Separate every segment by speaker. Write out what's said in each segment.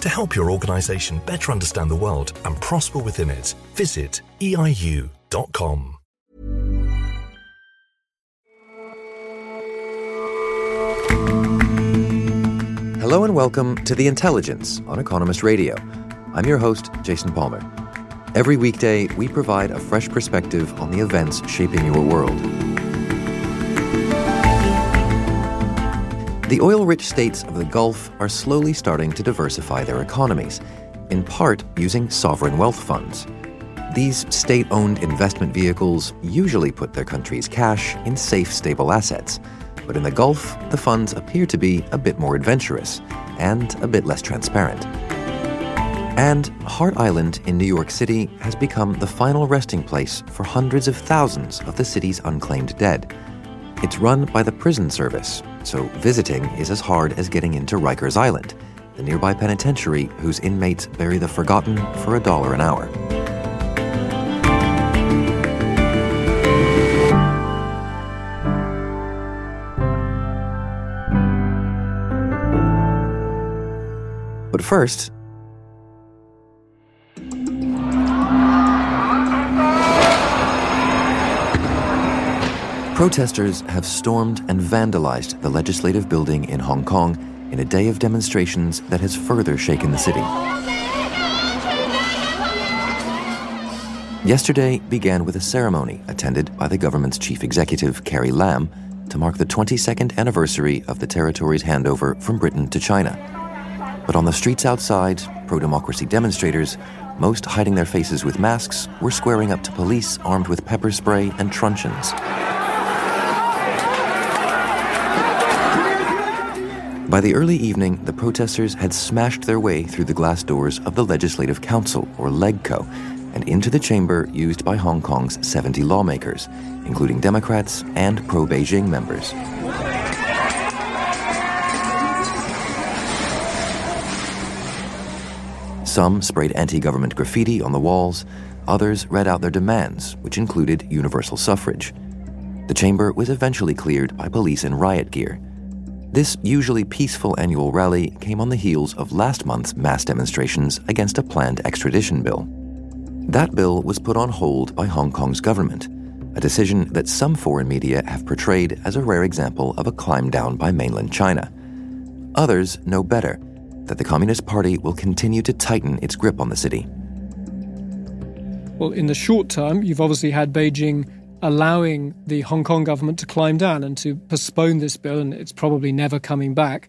Speaker 1: To help your organization better understand the world and prosper within it, visit eiu.com.
Speaker 2: Hello and welcome to The Intelligence on Economist Radio. I'm your host, Jason Palmer. Every weekday, we provide a fresh perspective on the events shaping your world. The oil rich states of the Gulf are slowly starting to diversify their economies, in part using sovereign wealth funds. These state owned investment vehicles usually put their country's cash in safe, stable assets. But in the Gulf, the funds appear to be a bit more adventurous and a bit less transparent. And Hart Island in New York City has become the final resting place for hundreds of thousands of the city's unclaimed dead. It's run by the prison service, so visiting is as hard as getting into Rikers Island, the nearby penitentiary whose inmates bury the forgotten for a dollar an hour. But first, Protesters have stormed and vandalized the legislative building in Hong Kong in a day of demonstrations that has further shaken the city. Yesterday began with a ceremony attended by the government's chief executive, Carrie Lam, to mark the 22nd anniversary of the territory's handover from Britain to China. But on the streets outside, pro democracy demonstrators, most hiding their faces with masks, were squaring up to police armed with pepper spray and truncheons. By the early evening, the protesters had smashed their way through the glass doors of the Legislative Council, or LegCo, and into the chamber used by Hong Kong's 70 lawmakers, including Democrats and pro Beijing members. Some sprayed anti government graffiti on the walls, others read out their demands, which included universal suffrage. The chamber was eventually cleared by police in riot gear. This usually peaceful annual rally came on the heels of last month's mass demonstrations against a planned extradition bill. That bill was put on hold by Hong Kong's government, a decision that some foreign media have portrayed as a rare example of a climb down by mainland China. Others know better that the Communist Party will continue to tighten its grip on the city.
Speaker 3: Well, in the short term, you've obviously had Beijing allowing the Hong Kong government to climb down and to postpone this bill, and it's probably never coming back.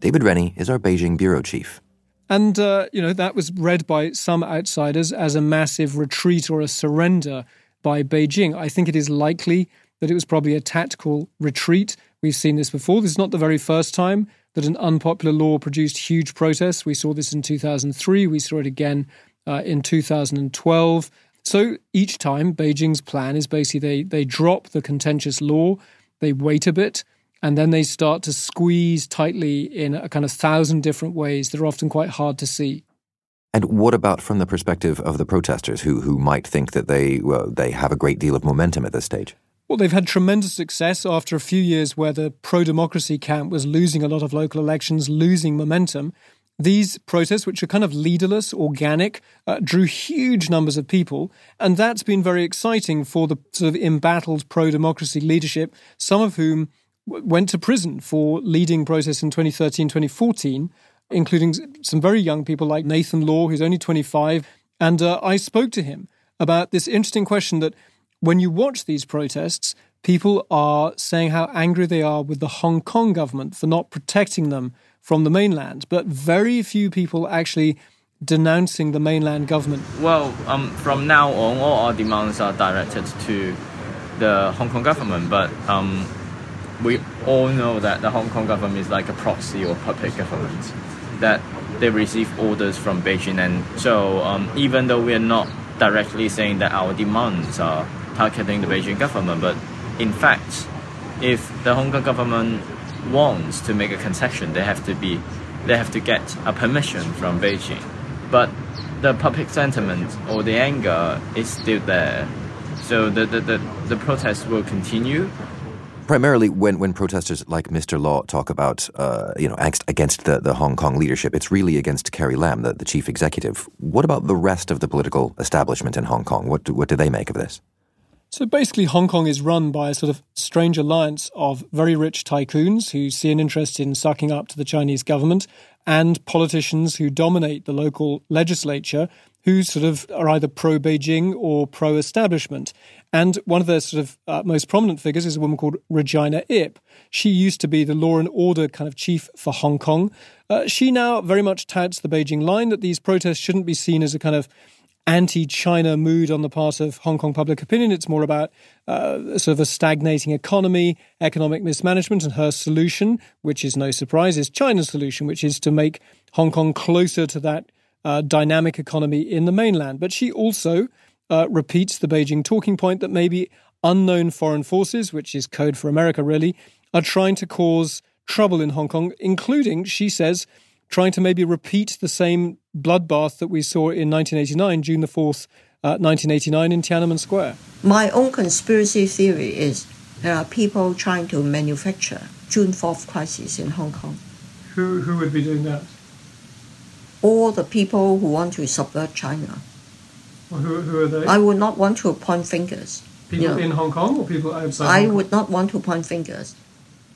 Speaker 2: David Rennie is our Beijing bureau chief.
Speaker 3: And, uh, you know, that was read by some outsiders as a massive retreat or a surrender by Beijing. I think it is likely that it was probably a tactical retreat. We've seen this before. This is not the very first time that an unpopular law produced huge protests. We saw this in 2003. We saw it again uh, in 2012. So each time, Beijing's plan is basically they, they drop the contentious law, they wait a bit, and then they start to squeeze tightly in a kind of thousand different ways that are often quite hard to see.
Speaker 2: And what about from the perspective of the protesters who, who might think that they, well, they have a great deal of momentum at this stage?
Speaker 3: Well, they've had tremendous success after a few years where the pro democracy camp was losing a lot of local elections, losing momentum. These protests, which are kind of leaderless, organic, uh, drew huge numbers of people. And that's been very exciting for the sort of embattled pro democracy leadership, some of whom w- went to prison for leading protests in 2013, 2014, including some very young people like Nathan Law, who's only 25. And uh, I spoke to him about this interesting question that when you watch these protests, people are saying how angry they are with the Hong Kong government for not protecting them from the mainland, but very few people actually denouncing the mainland government.
Speaker 4: Well, um, from now on, all our demands are directed to the Hong Kong government, but um, we all know that the Hong Kong government is like a proxy or puppet government. That they receive orders from Beijing, and so um, even though we are not directly saying that our demands are targeting the Beijing government, but in fact, if the Hong Kong government wants to make a concession, they have to be, they have to get a permission from Beijing. But the public sentiment or the anger is still there, so the the, the, the protest will continue
Speaker 2: primarily when, when protesters like Mr. Law talk about, uh, you know, against, against the, the Hong Kong leadership, it's really against Carrie Lam, the, the chief executive. What about the rest of the political establishment in Hong Kong? What do, what do they make of this?
Speaker 3: So basically, Hong Kong is run by a sort of strange alliance of very rich tycoons who see an interest in sucking up to the Chinese government and politicians who dominate the local legislature who sort of are either pro Beijing or pro establishment. And one of the sort of uh, most prominent figures is a woman called Regina Ip. She used to be the law and order kind of chief for Hong Kong. Uh, she now very much touts the Beijing line that these protests shouldn't be seen as a kind of anti China mood on the part of Hong Kong public opinion. It's more about uh, sort of a stagnating economy, economic mismanagement, and her solution, which is no surprise, is China's solution, which is to make Hong Kong closer to that uh, dynamic economy in the mainland. But she also uh, repeats the Beijing talking point that maybe unknown foreign forces, which is code for America really, are trying to cause trouble in Hong Kong, including, she says, trying to maybe repeat the same bloodbath that we saw in 1989, June the 4th, uh, 1989, in Tiananmen Square.
Speaker 5: My own conspiracy theory is there are people trying to manufacture June 4th crisis in Hong Kong.
Speaker 3: Who, who would be doing that?
Speaker 5: All the people who want to subvert China.
Speaker 3: Well, who, who are they?
Speaker 5: I would not want to point fingers.
Speaker 3: People
Speaker 5: you know.
Speaker 3: in Hong Kong or people outside?
Speaker 5: I
Speaker 3: Hong Kong?
Speaker 5: would not want to point fingers.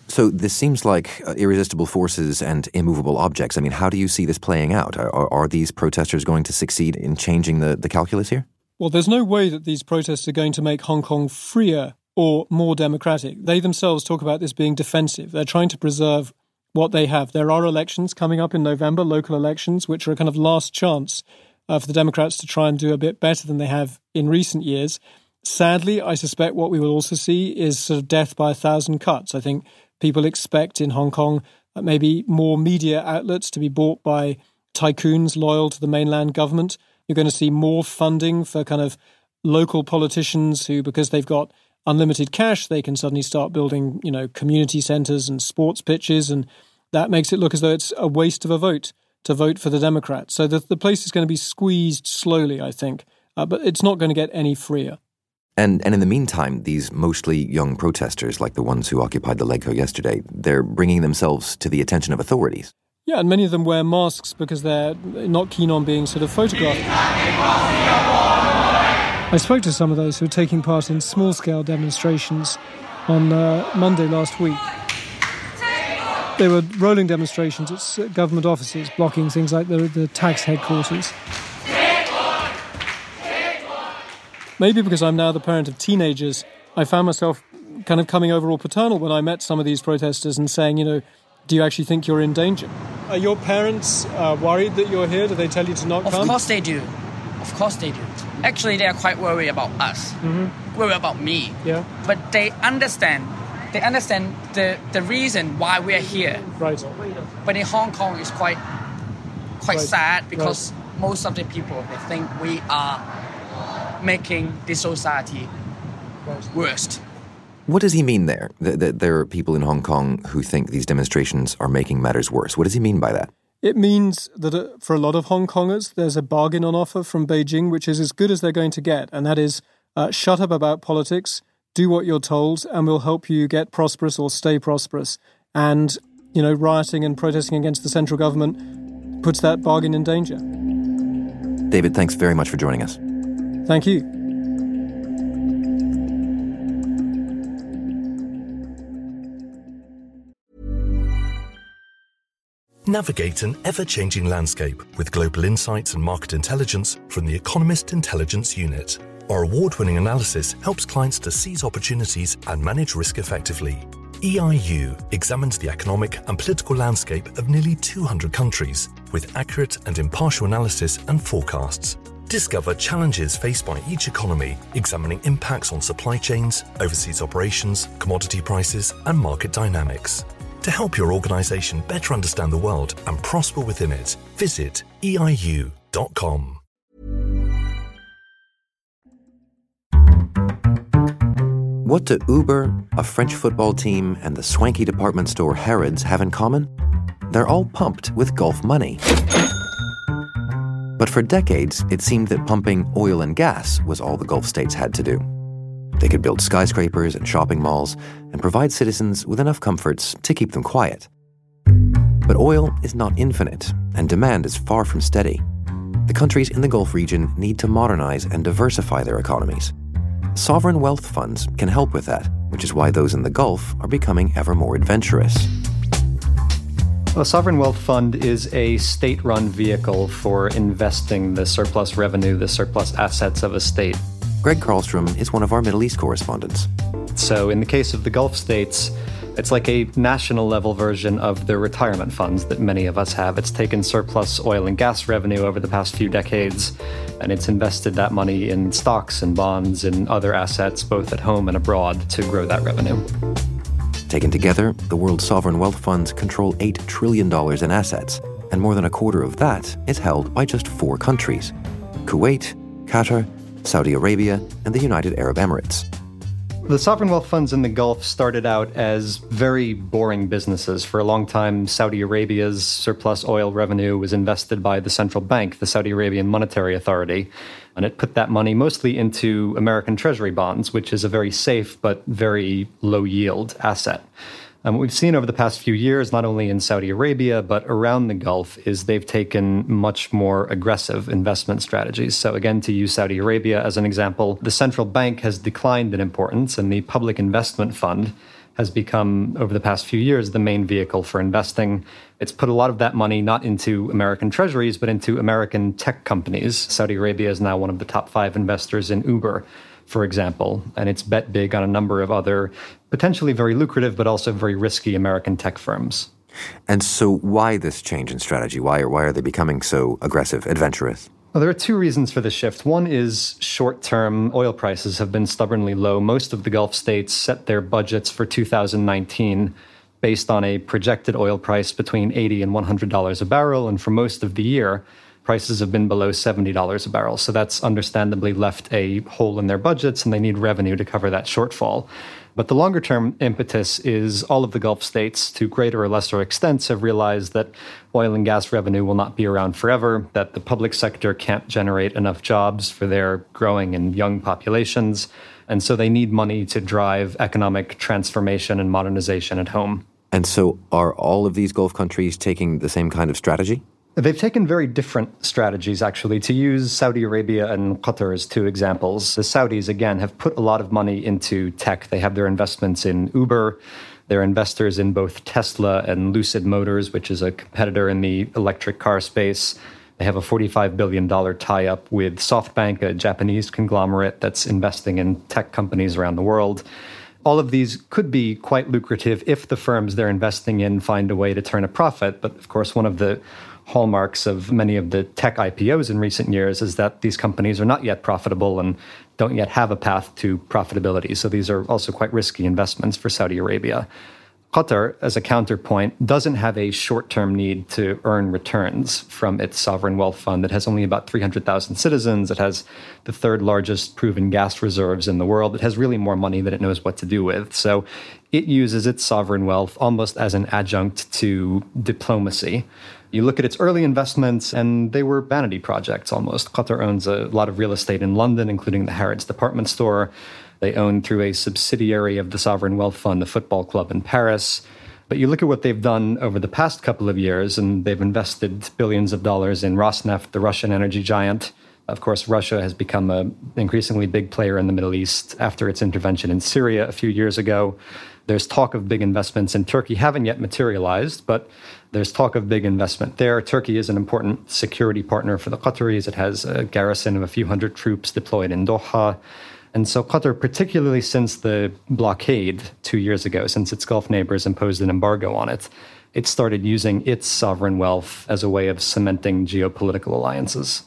Speaker 2: So this seems like uh, irresistible forces and immovable objects. I mean, how do you see this playing out? Are, are, are these protesters going to succeed in changing the, the calculus here?
Speaker 3: Well, there's no way that these protests are going to make Hong Kong freer or more democratic. They themselves talk about this being defensive. They're trying to preserve what they have. There are elections coming up in November, local elections, which are a kind of last chance uh, for the Democrats to try and do a bit better than they have in recent years. Sadly, I suspect what we will also see is sort of death by a thousand cuts. I think people expect in Hong Kong maybe more media outlets to be bought by tycoons loyal to the mainland government. You're going to see more funding for kind of local politicians who, because they've got unlimited cash, they can suddenly start building, you know, community centres and sports pitches, and that makes it look as though it's a waste of a vote to vote for the Democrats. So the, the place is going to be squeezed slowly, I think, uh, but it's not going to get any freer.
Speaker 2: And and in the meantime, these mostly young protesters, like the ones who occupied the Legco yesterday, they're bringing themselves to the attention of authorities.
Speaker 3: Yeah, and many of them wear masks because they're not keen on being sort of photographed. I spoke to some of those who are taking part in small scale demonstrations on uh, Monday last week. They were rolling demonstrations at government offices, blocking things like the, the tax headquarters. Maybe because I'm now the parent of teenagers, I found myself kind of coming over all paternal when I met some of these protesters and saying, you know, do you actually think you're in danger? Are your parents uh, worried that you're here? Do they tell you to not
Speaker 6: Of
Speaker 3: come?
Speaker 6: Of course they do. Of course they do. Actually, they are quite worried about us.
Speaker 3: Mm-hmm.
Speaker 6: Worried about me.
Speaker 3: Yeah,
Speaker 6: But they understand. They understand the, the reason why we are here.
Speaker 3: right.
Speaker 6: But in Hong Kong, it's quite quite
Speaker 3: Right.
Speaker 6: sad because most of the people they think we are making the society worst.
Speaker 2: What does he mean there? That, that there are people in Hong Kong who think these demonstrations are making matters worse. What does he mean by that?
Speaker 3: It means that uh, for a lot of Hong Kongers, there's a bargain on offer from Beijing, which is as good as they're going to get, and that is uh, shut up about politics, do what you're told, and we'll help you get prosperous or stay prosperous. And, you know, rioting and protesting against the central government puts that bargain in danger.
Speaker 2: David, thanks very much for joining us.
Speaker 3: Thank you.
Speaker 1: Navigate an ever changing landscape with global insights and market intelligence from the Economist Intelligence Unit. Our award winning analysis helps clients to seize opportunities and manage risk effectively. EIU examines the economic and political landscape of nearly 200 countries with accurate and impartial analysis and forecasts. Discover challenges faced by each economy, examining impacts on supply chains, overseas operations, commodity prices, and market dynamics. To help your organization better understand the world and prosper within it, visit eiu.com.
Speaker 2: What do Uber, a French football team, and the swanky department store Harrods have in common? They're all pumped with Gulf money. But for decades, it seemed that pumping oil and gas was all the Gulf states had to do. They could build skyscrapers and shopping malls and provide citizens with enough comforts to keep them quiet. But oil is not infinite, and demand is far from steady. The countries in the Gulf region need to modernize and diversify their economies. Sovereign wealth funds can help with that, which is why those in the Gulf are becoming ever more adventurous.
Speaker 7: A sovereign wealth fund is a state run vehicle for investing the surplus revenue, the surplus assets of a state.
Speaker 2: Greg Carlstrom is one of our Middle East correspondents.
Speaker 7: So, in the case of the Gulf states, it's like a national level version of the retirement funds that many of us have. It's taken surplus oil and gas revenue over the past few decades, and it's invested that money in stocks and bonds and other assets, both at home and abroad, to grow that revenue.
Speaker 2: Taken together, the world's sovereign wealth funds control $8 trillion in assets, and more than a quarter of that is held by just four countries Kuwait, Qatar, Saudi Arabia, and the United Arab Emirates.
Speaker 7: The sovereign wealth funds in the Gulf started out as very boring businesses. For a long time, Saudi Arabia's surplus oil revenue was invested by the central bank, the Saudi Arabian Monetary Authority, and it put that money mostly into American Treasury bonds, which is a very safe but very low yield asset. And what we've seen over the past few years, not only in Saudi Arabia, but around the Gulf, is they've taken much more aggressive investment strategies. So, again, to use Saudi Arabia as an example, the central bank has declined in importance, and the public investment fund has become, over the past few years, the main vehicle for investing. It's put a lot of that money not into American treasuries, but into American tech companies. Saudi Arabia is now one of the top five investors in Uber for example, and it's bet big on a number of other potentially very lucrative but also very risky American tech firms.
Speaker 2: And so, why this change in strategy? Why, why are they becoming so aggressive, adventurous?
Speaker 7: Well, there are two reasons for the shift. One is short term oil prices have been stubbornly low. Most of the Gulf states set their budgets for 2019 based on a projected oil price between 80 and $100 a barrel. And for most of the year, prices have been below $70 a barrel. So that's understandably left a hole in their budgets and they need revenue to cover that shortfall. But the longer term impetus is all of the Gulf states, to greater or lesser extents, have realized that oil and gas revenue will not be around forever, that the public sector can't generate enough jobs for their growing and young populations. And so they need money to drive economic transformation and modernization at home.
Speaker 2: And so, are all of these Gulf countries taking the same kind of strategy?
Speaker 7: They've taken very different strategies, actually. To use Saudi Arabia and Qatar as two examples, the Saudis, again, have put a lot of money into tech. They have their investments in Uber. They're investors in both Tesla and Lucid Motors, which is a competitor in the electric car space. They have a $45 billion tie up with SoftBank, a Japanese conglomerate that's investing in tech companies around the world. All of these could be quite lucrative if the firms they're investing in find a way to turn a profit. But of course, one of the hallmarks of many of the tech IPOs in recent years is that these companies are not yet profitable and don't yet have a path to profitability. So these are also quite risky investments for Saudi Arabia. Qatar, as a counterpoint, doesn't have a short term need to earn returns from its sovereign wealth fund. It has only about 300,000 citizens. It has the third largest proven gas reserves in the world. It has really more money than it knows what to do with. So it uses its sovereign wealth almost as an adjunct to diplomacy. You look at its early investments, and they were vanity projects almost. Qatar owns a lot of real estate in London, including the Harrods department store. They own, through a subsidiary of the Sovereign Wealth Fund, the football club in Paris. But you look at what they've done over the past couple of years, and they've invested billions of dollars in Rosneft, the Russian energy giant. Of course, Russia has become an increasingly big player in the Middle East after its intervention in Syria a few years ago. There's talk of big investments in Turkey, haven't yet materialized, but there's talk of big investment there. Turkey is an important security partner for the Qataris. It has a garrison of a few hundred troops deployed in Doha. And so Qatar, particularly since the blockade two years ago, since its Gulf neighbors imposed an embargo on it, it started using its sovereign wealth as a way of cementing geopolitical alliances.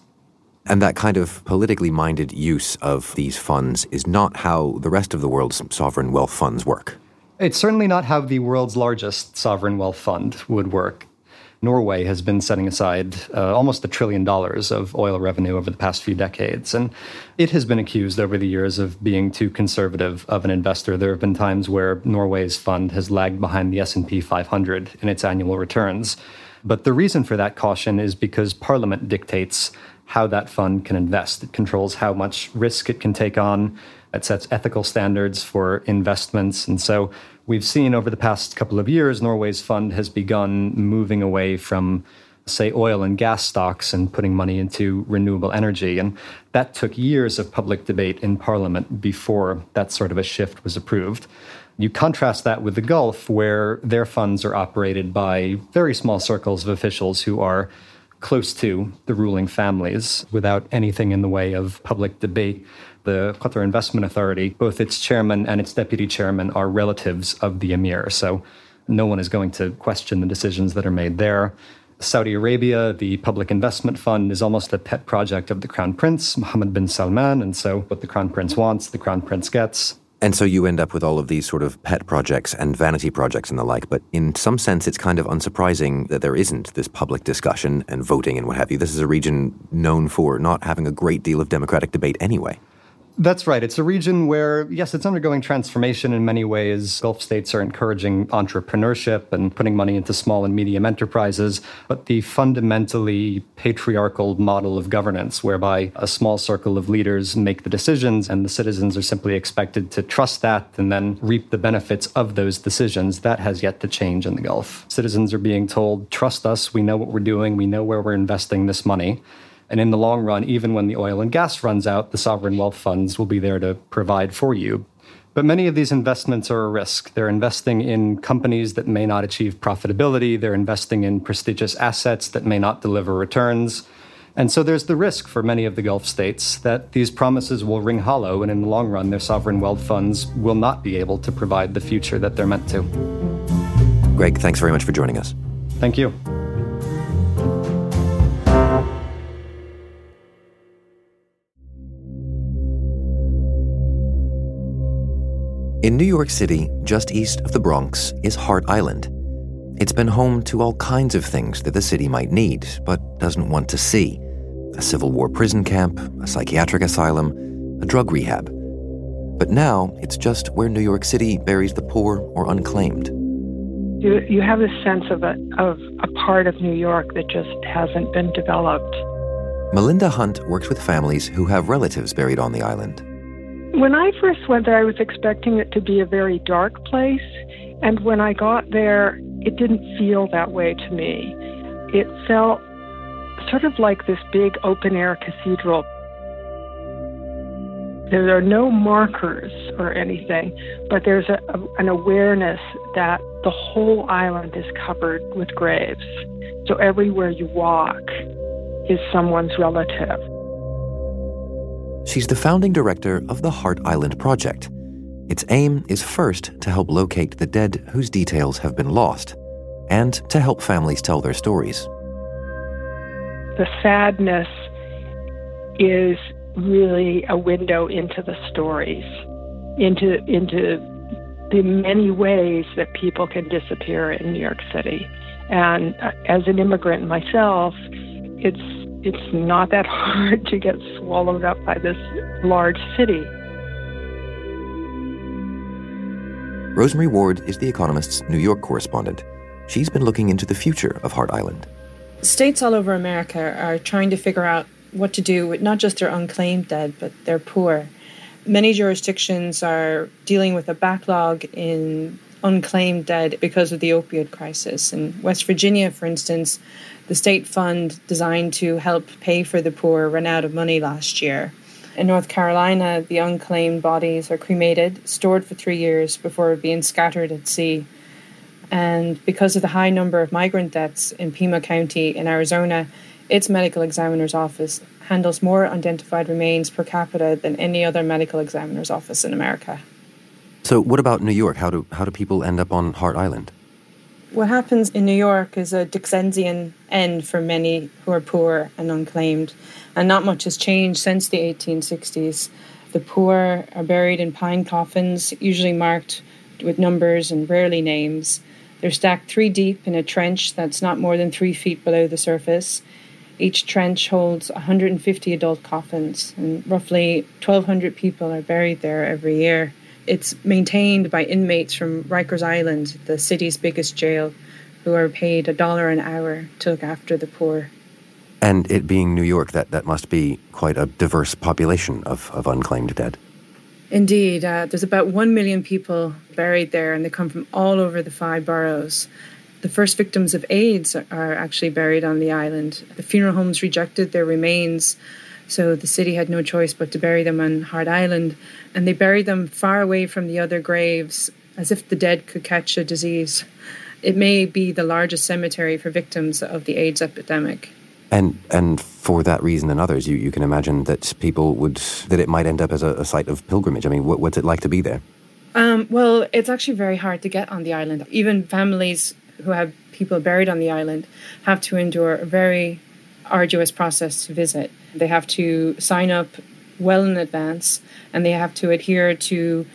Speaker 2: And that kind of politically minded use of these funds is not how the rest of the world's sovereign wealth funds work.
Speaker 7: It's certainly not how the world's largest sovereign wealth fund would work. Norway has been setting aside uh, almost a trillion dollars of oil revenue over the past few decades. And it has been accused over the years of being too conservative of an investor. There have been times where Norway's fund has lagged behind the S&P 500 in its annual returns. But the reason for that caution is because Parliament dictates how that fund can invest. It controls how much risk it can take on. It sets ethical standards for investments. And so we've seen over the past couple of years, Norway's fund has begun moving away from, say, oil and gas stocks and putting money into renewable energy. And that took years of public debate in Parliament before that sort of a shift was approved. You contrast that with the Gulf, where their funds are operated by very small circles of officials who are close to the ruling families without anything in the way of public debate the Qatar Investment Authority, both its chairman and its deputy chairman are relatives of the emir. So no one is going to question the decisions that are made there. Saudi Arabia, the Public Investment Fund, is almost a pet project of the Crown Prince, Mohammed bin Salman. And so what the Crown Prince wants, the Crown Prince gets.
Speaker 2: And so you end up with all of these sort of pet projects and vanity projects and the like. But in some sense, it's kind of unsurprising that there isn't this public discussion and voting and what have you. This is a region known for not having a great deal of democratic debate anyway.
Speaker 7: That's right. It's a region where, yes, it's undergoing transformation in many ways. Gulf states are encouraging entrepreneurship and putting money into small and medium enterprises. But the fundamentally patriarchal model of governance, whereby a small circle of leaders make the decisions and the citizens are simply expected to trust that and then reap the benefits of those decisions, that has yet to change in the Gulf. Citizens are being told, trust us, we know what we're doing, we know where we're investing this money. And in the long run, even when the oil and gas runs out, the sovereign wealth funds will be there to provide for you. But many of these investments are a risk. They're investing in companies that may not achieve profitability, they're investing in prestigious assets that may not deliver returns. And so there's the risk for many of the Gulf states that these promises will ring hollow, and in the long run, their sovereign wealth funds will not be able to provide the future that they're meant to.
Speaker 2: Greg, thanks very much for joining us.
Speaker 7: Thank you.
Speaker 2: In New York City, just east of the Bronx, is Hart Island. It's been home to all kinds of things that the city might need, but doesn't want to see a Civil War prison camp, a psychiatric asylum, a drug rehab. But now it's just where New York City buries the poor or unclaimed.
Speaker 8: You, you have a sense of a, of a part of New York that just hasn't been developed.
Speaker 2: Melinda Hunt works with families who have relatives buried on the island.
Speaker 8: When I first went there, I was expecting it to be a very dark place. And when I got there, it didn't feel that way to me. It felt sort of like this big open air cathedral. There are no markers or anything, but there's a, a, an awareness that the whole island is covered with graves. So everywhere you walk is someone's relative.
Speaker 2: She's the founding director of the Hart Island Project. Its aim is first to help locate the dead whose details have been lost, and to help families tell their stories.
Speaker 8: The sadness is really a window into the stories, into into the many ways that people can disappear in New York City. And uh, as an immigrant myself, it's it's not that hard to get swallowed up by this large city.
Speaker 2: Rosemary Ward is The Economist's New York correspondent. She's been looking into the future of Hart Island.
Speaker 9: States all over America are trying to figure out what to do with not just their unclaimed dead, but their poor. Many jurisdictions are dealing with a backlog in unclaimed dead because of the opioid crisis. In West Virginia, for instance, the state fund designed to help pay for the poor ran out of money last year. In North Carolina, the unclaimed bodies are cremated, stored for three years before being scattered at sea. And because of the high number of migrant deaths in Pima County in Arizona, its medical examiner's office handles more unidentified remains per capita than any other medical examiner's office in America.
Speaker 2: So, what about New York? How do how do people end up on Hart Island?
Speaker 9: What happens in New York is a Dickensian end for many who are poor and unclaimed, and not much has changed since the 1860s. The poor are buried in pine coffins, usually marked with numbers and rarely names. They're stacked three deep in a trench that's not more than three feet below the surface. Each trench holds 150 adult coffins, and roughly 1,200 people are buried there every year. It's maintained by inmates from Rikers Island, the city's biggest jail, who are paid a dollar an hour to look after the poor.
Speaker 2: And it being New York, that, that must be quite a diverse population of, of unclaimed dead.
Speaker 9: Indeed. Uh, there's about 1 million people buried there, and they come from all over the five boroughs. The first victims of AIDS are actually buried on the island. The funeral homes rejected their remains, so the city had no choice but to bury them on Hart Island. And they buried them far away from the other graves, as if the dead could catch a disease. It may be the largest cemetery for victims of the AIDS epidemic.
Speaker 2: And and for that reason and others, you, you can imagine that people would that it might end up as a, a site of pilgrimage. I mean, what, what's it like to be there?
Speaker 9: Um, well, it's actually very hard to get on the island. Even families who have people buried on the island have to endure a very arduous process to visit. They have to sign up well in advance, and they have to adhere to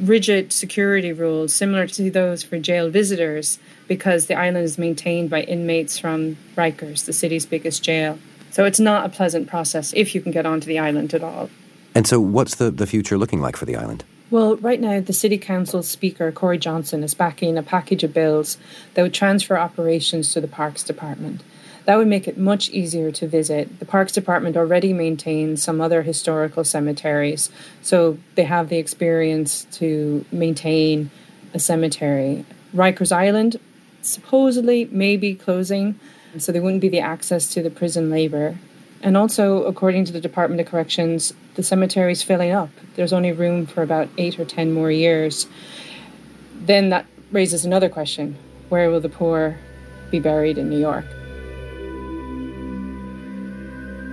Speaker 9: rigid security rules similar to those for jail visitors because the island is maintained by inmates from Rikers, the city's biggest jail. So it's not a pleasant process if you can get onto the island at all.
Speaker 2: And so, what's the, the future looking like for the island?
Speaker 9: Well, right now, the City Council Speaker, Corey Johnson, is backing a package of bills that would transfer operations to the Parks Department. That would make it much easier to visit. The Parks Department already maintains some other historical cemeteries, so they have the experience to maintain a cemetery. Rikers Island supposedly may be closing, so there wouldn't be the access to the prison labor. And also, according to the Department of Corrections, the cemetery is filling up. There's only room for about eight or ten more years. Then that raises another question where will the poor be buried in New York?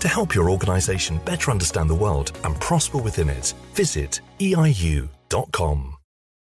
Speaker 1: To help your organization better understand the world and prosper within it, visit eiu.com.